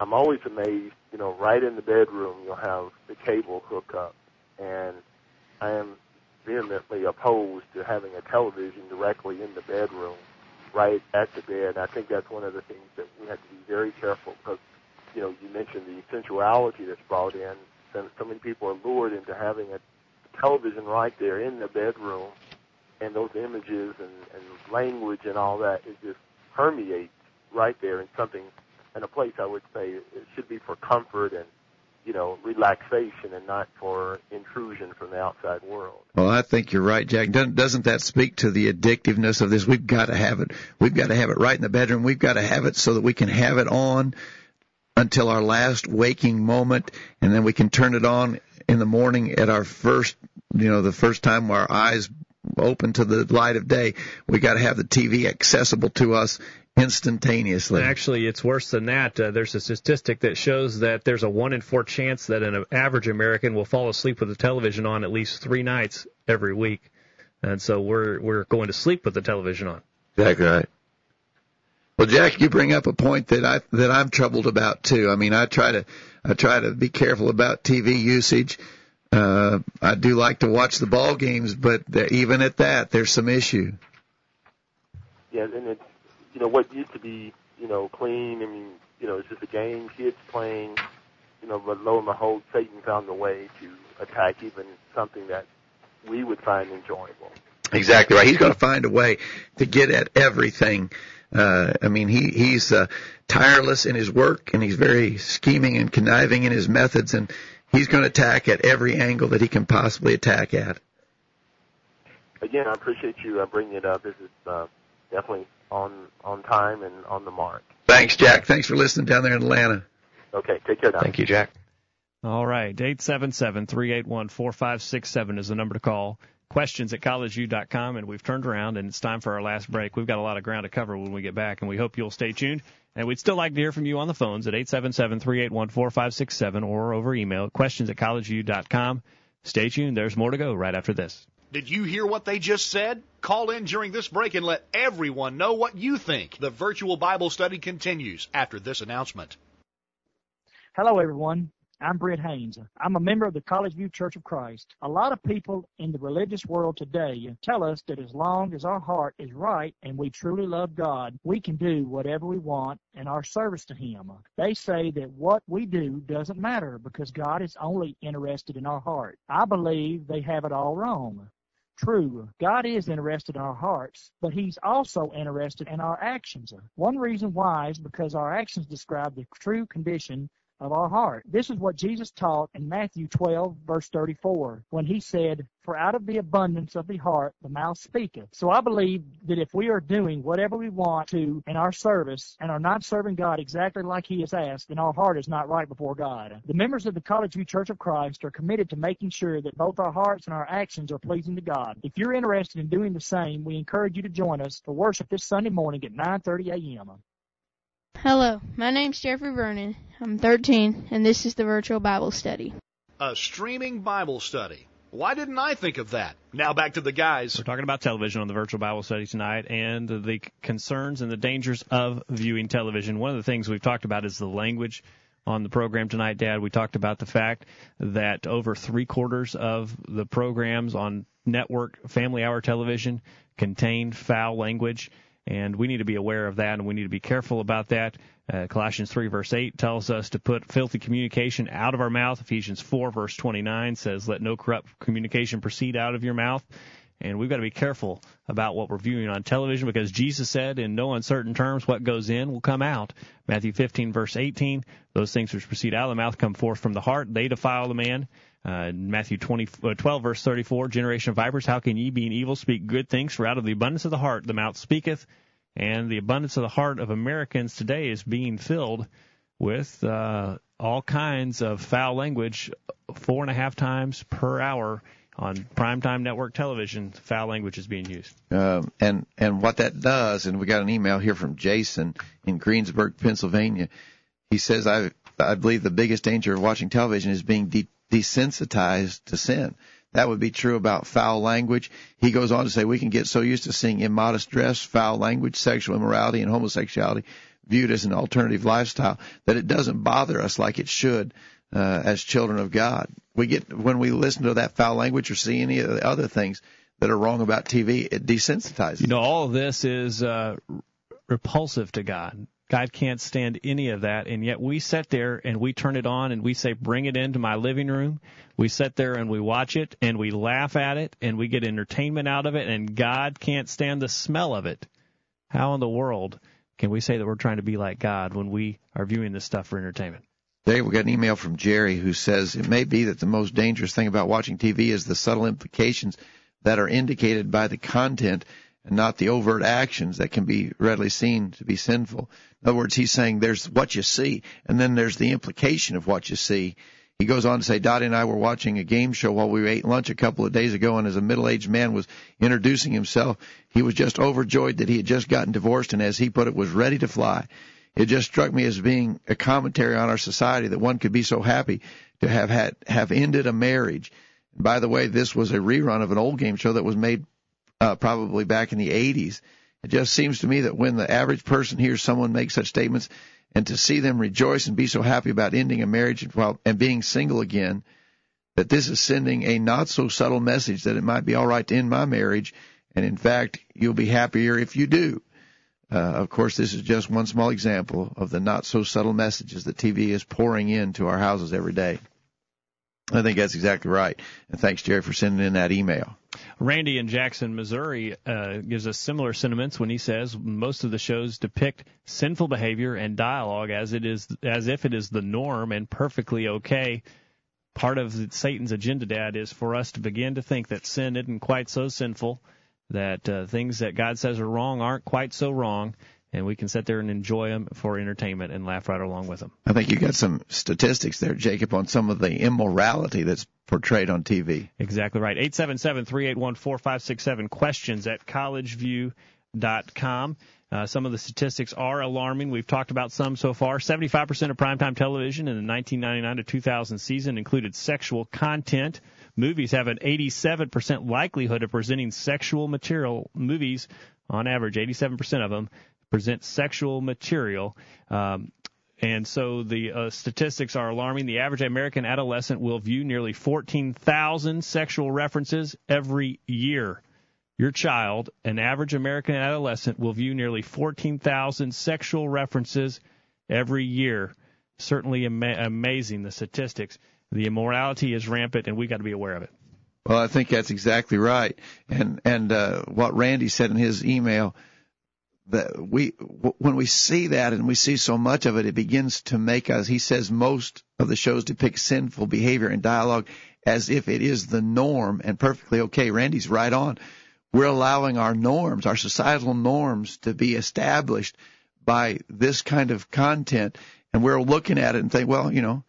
I'm always amazed. You know, right in the bedroom, you'll have the cable hook up, and I am vehemently opposed to having a television directly in the bedroom, right at the bed. I think that's one of the things that we have to be very careful because, you know, you mentioned the sensuality that's brought in. And so many people are lured into having a television right there in the bedroom, and those images and, and language and all that is just permeate right there in something in a place I would say it should be for comfort and you know relaxation and not for intrusion from the outside world. Well, I think you're right, Jack. Doesn't that speak to the addictiveness of this? We've got to have it. We've got to have it right in the bedroom. We've got to have it so that we can have it on until our last waking moment, and then we can turn it on in the morning at our first, you know, the first time our eyes open to the light of day. We got to have the TV accessible to us instantaneously. Actually, it's worse than that. Uh, there's a statistic that shows that there's a one in four chance that an average American will fall asleep with the television on at least three nights every week, and so we're we're going to sleep with the television on. Exactly right. Well, Jack, you bring up a point that I that I'm troubled about too. I mean, I try to I try to be careful about TV usage. Uh, I do like to watch the ball games, but even at that, there's some issue. Yeah, and it's you know what used to be you know clean. I mean, you know, it's just a game, kids playing. You know, but lo and behold, Satan found a way to attack even something that we would find enjoyable. Exactly right. He's going to find a way to get at everything. Uh, I mean, he he's uh, tireless in his work, and he's very scheming and conniving in his methods, and he's going to attack at every angle that he can possibly attack at. Again, I appreciate you uh, bringing it up. This is uh, definitely on on time and on the mark. Thanks, Jack. Thanks for listening down there in Atlanta. Okay, take care now. Thank you, Jack. All right, eight seven seven three eight one four five six seven is the number to call. Questions at collegeview.com, and we've turned around, and it's time for our last break. We've got a lot of ground to cover when we get back, and we hope you'll stay tuned. And we'd still like to hear from you on the phones at 877-381-4567 or over email, questions at collegeview.com. Stay tuned. There's more to go right after this. Did you hear what they just said? Call in during this break and let everyone know what you think. The virtual Bible study continues after this announcement. Hello, everyone. I'm Britt Haynes. I'm a member of the College View Church of Christ. A lot of people in the religious world today tell us that as long as our heart is right and we truly love God, we can do whatever we want in our service to Him. They say that what we do doesn't matter because God is only interested in our heart. I believe they have it all wrong. True, God is interested in our hearts, but He's also interested in our actions. One reason why is because our actions describe the true condition of our heart. This is what Jesus taught in Matthew 12, verse 34, when he said, For out of the abundance of the heart the mouth speaketh. So I believe that if we are doing whatever we want to in our service and are not serving God exactly like he has asked, then our heart is not right before God. The members of the College View Church of Christ are committed to making sure that both our hearts and our actions are pleasing to God. If you're interested in doing the same, we encourage you to join us for worship this Sunday morning at 9.30 a.m. Hello, my name's Jeffrey Vernon. I'm 13, and this is the virtual Bible study. A streaming Bible study. Why didn't I think of that? Now back to the guys. We're talking about television on the virtual Bible study tonight and the concerns and the dangers of viewing television. One of the things we've talked about is the language on the program tonight, Dad. We talked about the fact that over three quarters of the programs on network family hour television contain foul language and we need to be aware of that and we need to be careful about that. Uh, Colossians 3 verse 8 tells us to put filthy communication out of our mouth. Ephesians 4 verse 29 says, let no corrupt communication proceed out of your mouth. And we've got to be careful about what we're viewing on television because Jesus said in no uncertain terms what goes in will come out. Matthew 15 verse 18, those things which proceed out of the mouth come forth from the heart. They defile the man. Uh, Matthew 20, uh, 12 verse 34, generation of vipers, how can ye being evil speak good things? For out of the abundance of the heart the mouth speaketh. And the abundance of the heart of Americans today is being filled with uh, all kinds of foul language, four and a half times per hour on primetime network television. Foul language is being used. Um, and and what that does, and we got an email here from Jason in Greensburg, Pennsylvania. He says, I I believe the biggest danger of watching television is being de- desensitized to sin. That would be true about foul language. He goes on to say we can get so used to seeing immodest dress, foul language, sexual immorality, and homosexuality viewed as an alternative lifestyle that it doesn't bother us like it should uh, as children of God. We get when we listen to that foul language or see any of the other things that are wrong about TV, it desensitizes. You know, all of this is uh, repulsive to God. God can't stand any of that, and yet we sit there and we turn it on and we say, "Bring it into my living room." We sit there and we watch it and we laugh at it and we get entertainment out of it, and God can't stand the smell of it. How in the world can we say that we're trying to be like God when we are viewing this stuff for entertainment? Today we got an email from Jerry who says it may be that the most dangerous thing about watching TV is the subtle implications that are indicated by the content and not the overt actions that can be readily seen to be sinful. In other words, he's saying there's what you see, and then there's the implication of what you see. He goes on to say, Dottie and I were watching a game show while we ate lunch a couple of days ago, and as a middle-aged man was introducing himself, he was just overjoyed that he had just gotten divorced, and as he put it, was ready to fly. It just struck me as being a commentary on our society that one could be so happy to have had have ended a marriage. By the way, this was a rerun of an old game show that was made uh, probably back in the 80s. It just seems to me that when the average person hears someone make such statements, and to see them rejoice and be so happy about ending a marriage and, while, and being single again, that this is sending a not so subtle message that it might be all right to end my marriage, and in fact, you'll be happier if you do. Uh, of course, this is just one small example of the not so subtle messages that TV is pouring into our houses every day. I think that's exactly right. And thanks, Jerry, for sending in that email. Randy in Jackson, Missouri, uh, gives us similar sentiments when he says most of the shows depict sinful behavior and dialogue as it is as if it is the norm and perfectly okay. part of Satan's agenda, Dad, is for us to begin to think that sin isn't quite so sinful, that uh, things that God says are wrong aren't quite so wrong, and we can sit there and enjoy them for entertainment and laugh right along with them. I think you got some statistics there, Jacob, on some of the immorality that's portrayed on TV. Exactly right. Eight seven seven three eight one four five six seven. Questions at collegeview.com. Uh, some of the statistics are alarming. We've talked about some so far. 75% of primetime television in the 1999 to 2000 season included sexual content. Movies have an 87% likelihood of presenting sexual material. Movies, on average, 87% of them present sexual material. Um, and so the uh, statistics are alarming. The average American adolescent will view nearly 14,000 sexual references every year. Your child, an average American adolescent, will view nearly 14,000 sexual references every year. Certainly ama- amazing, the statistics. The immorality is rampant, and we got to be aware of it. Well, I think that's exactly right. And and uh, what Randy said in his email, that we when we see that and we see so much of it, it begins to make us. He says most of the shows depict sinful behavior and dialogue as if it is the norm and perfectly okay. Randy's right on we're allowing our norms, our societal norms, to be established by this kind of content, and we're looking at it and think, well, you know,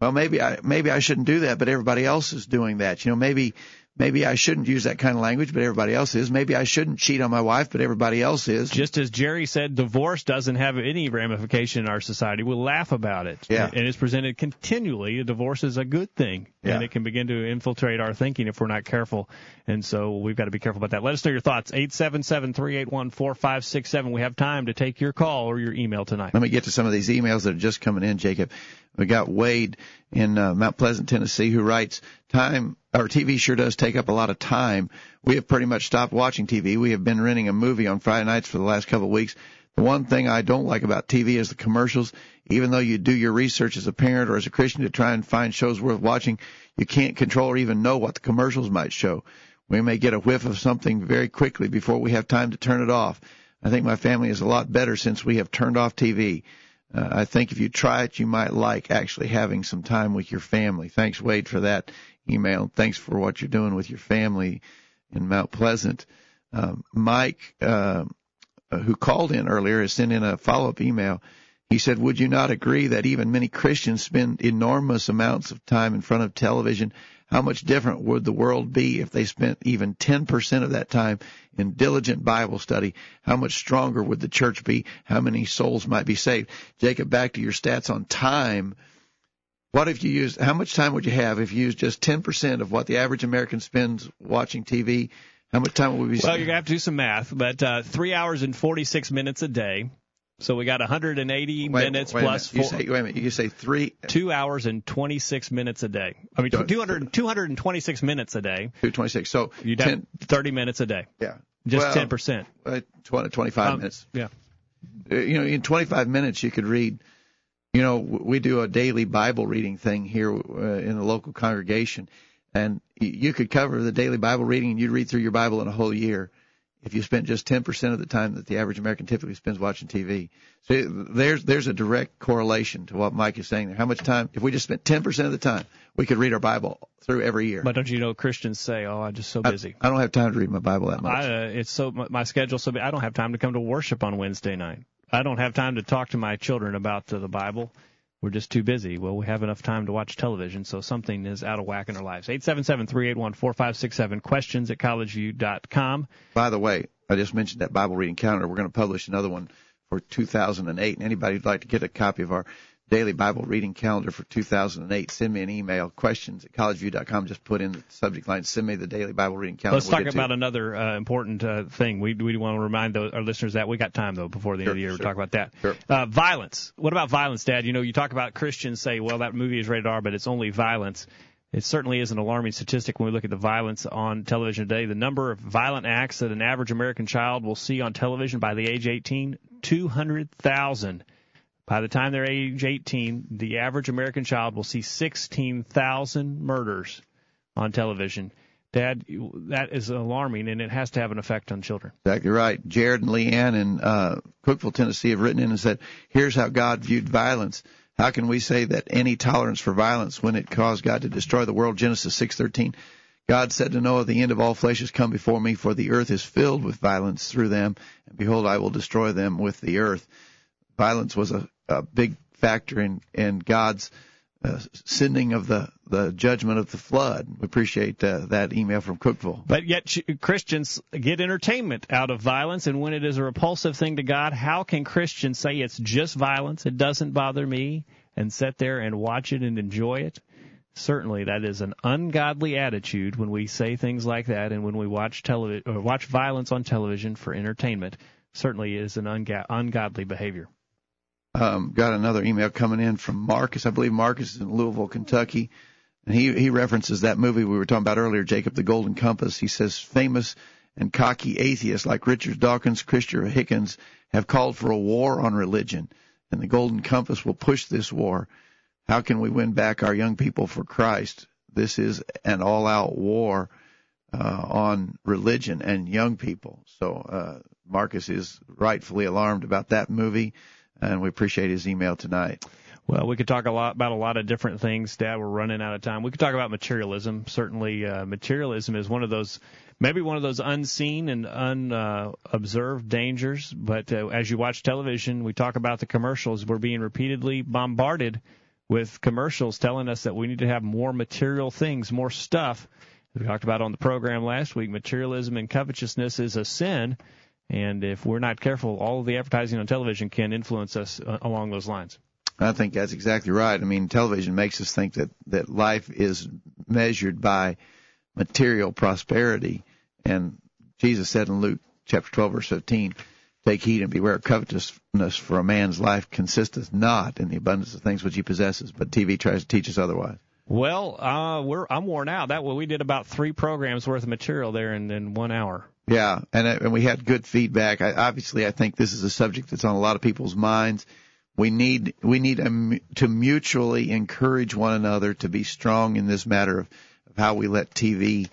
well maybe I maybe I shouldn't do that, but everybody else is doing that. You know, maybe maybe I shouldn't use that kind of language, but everybody else is. Maybe I shouldn't cheat on my wife, but everybody else is. Just as Jerry said, divorce doesn't have any ramification in our society. We'll laugh about it. Yeah. And it's presented continually. A divorce is a good thing. Yeah. And it can begin to infiltrate our thinking if we're not careful. And so we've got to be careful about that. Let us know your thoughts. 877-381-4567. We have time to take your call or your email tonight. Let me get to some of these emails that are just coming in, Jacob. We got Wade in uh, Mount Pleasant, Tennessee, who writes, "Time our TV sure does take up a lot of time. We have pretty much stopped watching TV. We have been renting a movie on Friday nights for the last couple of weeks. The one thing I don't like about TV is the commercials. Even though you do your research as a parent or as a Christian to try and find shows worth watching, you can't control or even know what the commercials might show. We may get a whiff of something very quickly before we have time to turn it off. I think my family is a lot better since we have turned off TV." Uh, I think if you try it, you might like actually having some time with your family. Thanks, Wade, for that email. Thanks for what you're doing with your family in Mount Pleasant. Um, Mike, uh, who called in earlier, has sent in a follow-up email. He said, "Would you not agree that even many Christians spend enormous amounts of time in front of television how much different would the world be if they spent even 10% of that time in diligent Bible study? How much stronger would the church be? How many souls might be saved? Jacob, back to your stats on time. What if you used, how much time would you have if you used just 10% of what the average American spends watching TV? How much time would we be Well, you're going to have to do some math, but uh, three hours and 46 minutes a day. So we got 180 wait, minutes wait plus four, You say, wait a minute. You say three, two hours and 26 minutes a day. I mean, 200, 226 minutes a day. 226. So You'd 10, have 30 minutes a day. yeah. Just Well, 10%. Uh, 20, 25 Um, minutes. Yeah. Uh, you know, in 25 minutes you could read. You know, we do a daily Bible reading thing here uh, in the local congregation, and you could cover the daily Bible reading, and you'd read through your Bible in a whole year if you spent just 10% of the time that the average American typically spends watching TV. So there's there's a direct correlation to what Mike is saying there. How much time? If we just spent 10% of the time, we could read our Bible through every year. But don't you know Christians say, "Oh, I'm just so busy." I don't have time to read my Bible that much. I, uh, it's so my, my schedule's so. I don't have time to come to worship on Wednesday night. I don't have time to talk to my children about uh, the Bible. We're just too busy. Well, we have enough time to watch television, so something is out of whack in our lives. Eight seven seven three eight one four five six seven. Questions at collegeview.com. By the way, I just mentioned that Bible reading calendar. We're going to publish another one for 2008. And anybody who'd like to get a copy of our daily Bible reading calendar for 2008, send me an email. Questions at collegeview.com. Just put in the subject line. Send me the daily Bible reading calendar. Let's We'll talk about another uh, important uh, thing. We we want to remind those, our listeners that we got time though before the end of the year to talk about that. Sure. Uh, violence. What about violence, Dad? You know, you talk about Christians say, well, that movie is rated R, but it's only violence. It certainly is an alarming statistic when we look at the violence on television today. The number of violent acts that an average American child will see on television by the age 18, 200,000. By the time they're age 18, the average American child will see 16,000 murders on television. Dad, that is alarming, and it has to have an effect on children. Exactly right. Jared and Leanne in uh, Cookeville, Tennessee have written in and said, here's how God viewed violence. How can we say that any tolerance for violence when it caused God to destroy the world? Genesis 6:13. God said to Noah, "The end of all flesh has come before me, for the earth is filled with violence through them, and behold, I will destroy them with the earth." Violence was a, a big factor in in God's uh, sending of the the judgment of the flood. We appreciate uh, that email from Cookeville. But yet Christians get entertainment out of violence, and when it is a repulsive thing to God, how can Christians say it's just violence? It doesn't bother me, and sit there and watch it and enjoy it. Certainly, that is an ungodly attitude when we say things like that, and when we watch television or watch violence on television for entertainment. Certainly, is an ungodly behavior um, got another email coming in from Marcus. I believe Marcus is in Louisville, Kentucky. And he, he references that movie we were talking about earlier, Jacob, The Golden Compass. He says famous and cocky atheists like Richard Dawkins, Christopher Hitchens have called for a war on religion. And the Golden Compass will push this war. How can we win back our young people for Christ? This is an all out war uh, on religion and young people. So uh, Marcus is rightfully alarmed about that movie and we appreciate his email tonight. Well, we could talk a lot about a lot of different things, Dad. We're running out of time. We could talk about materialism. Certainly, uh, materialism is one of those, maybe one of those unseen and unobserved uh, dangers. But uh, as you watch television, we talk about the commercials. We're being repeatedly bombarded with commercials telling us that we need to have more material things, more stuff. We talked about on the program last week. Materialism and covetousness is a sin and if we're not careful, all of the advertising on television can influence us uh, along those lines. I think that's exactly right. I mean, television makes us think that, that life is measured by material prosperity. And Jesus said in Luke chapter 12, verse 15, Take heed and beware of covetousness, for a man's life consisteth not in the abundance of things which he possesses. But TV tries to teach us otherwise. Well, uh, we're I'm worn out. That way we did about three programs worth of material there in, in one hour. Yeah, and and we had good feedback. I, obviously, I think this is a subject that's on a lot of people's minds. We need we need a, to mutually encourage one another to be strong in this matter of, of how we let TV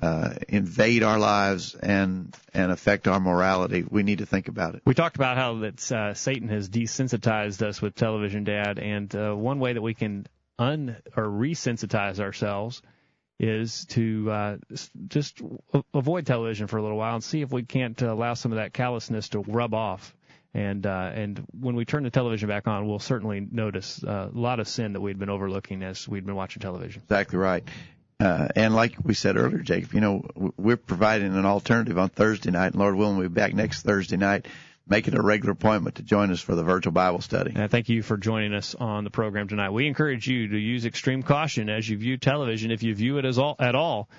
uh, invade our lives and and affect our morality. We need to think about it. We talked about how that uh, Satan has desensitized us with television, Dad, and uh, one way that we can un or resensitize ourselves is to uh, just avoid television for a little while and see if we can't allow some of that callousness to rub off. And uh, and when we turn the television back on, we'll certainly notice uh, a lot of sin that we'd been overlooking as we'd been watching television. Exactly right. Uh, and like we said earlier, Jacob, you know, we're providing an alternative on Thursday night, and Lord willing, we'll be back next Thursday night make it a regular appointment to join us for the virtual Bible study. And thank you for joining us on the program tonight. We encourage you to use extreme caution as you view television, if you view it as all, at all,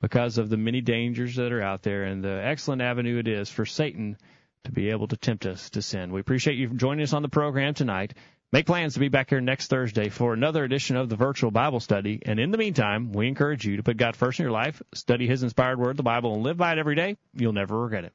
because of the many dangers that are out there and the excellent avenue it is for Satan to be able to tempt us to sin. We appreciate you joining us on the program tonight. Make plans to be back here next Thursday for another edition of the virtual Bible study. And in the meantime, we encourage you to put God first in your life, study His inspired word, the Bible, and live by it every day. You'll never regret it.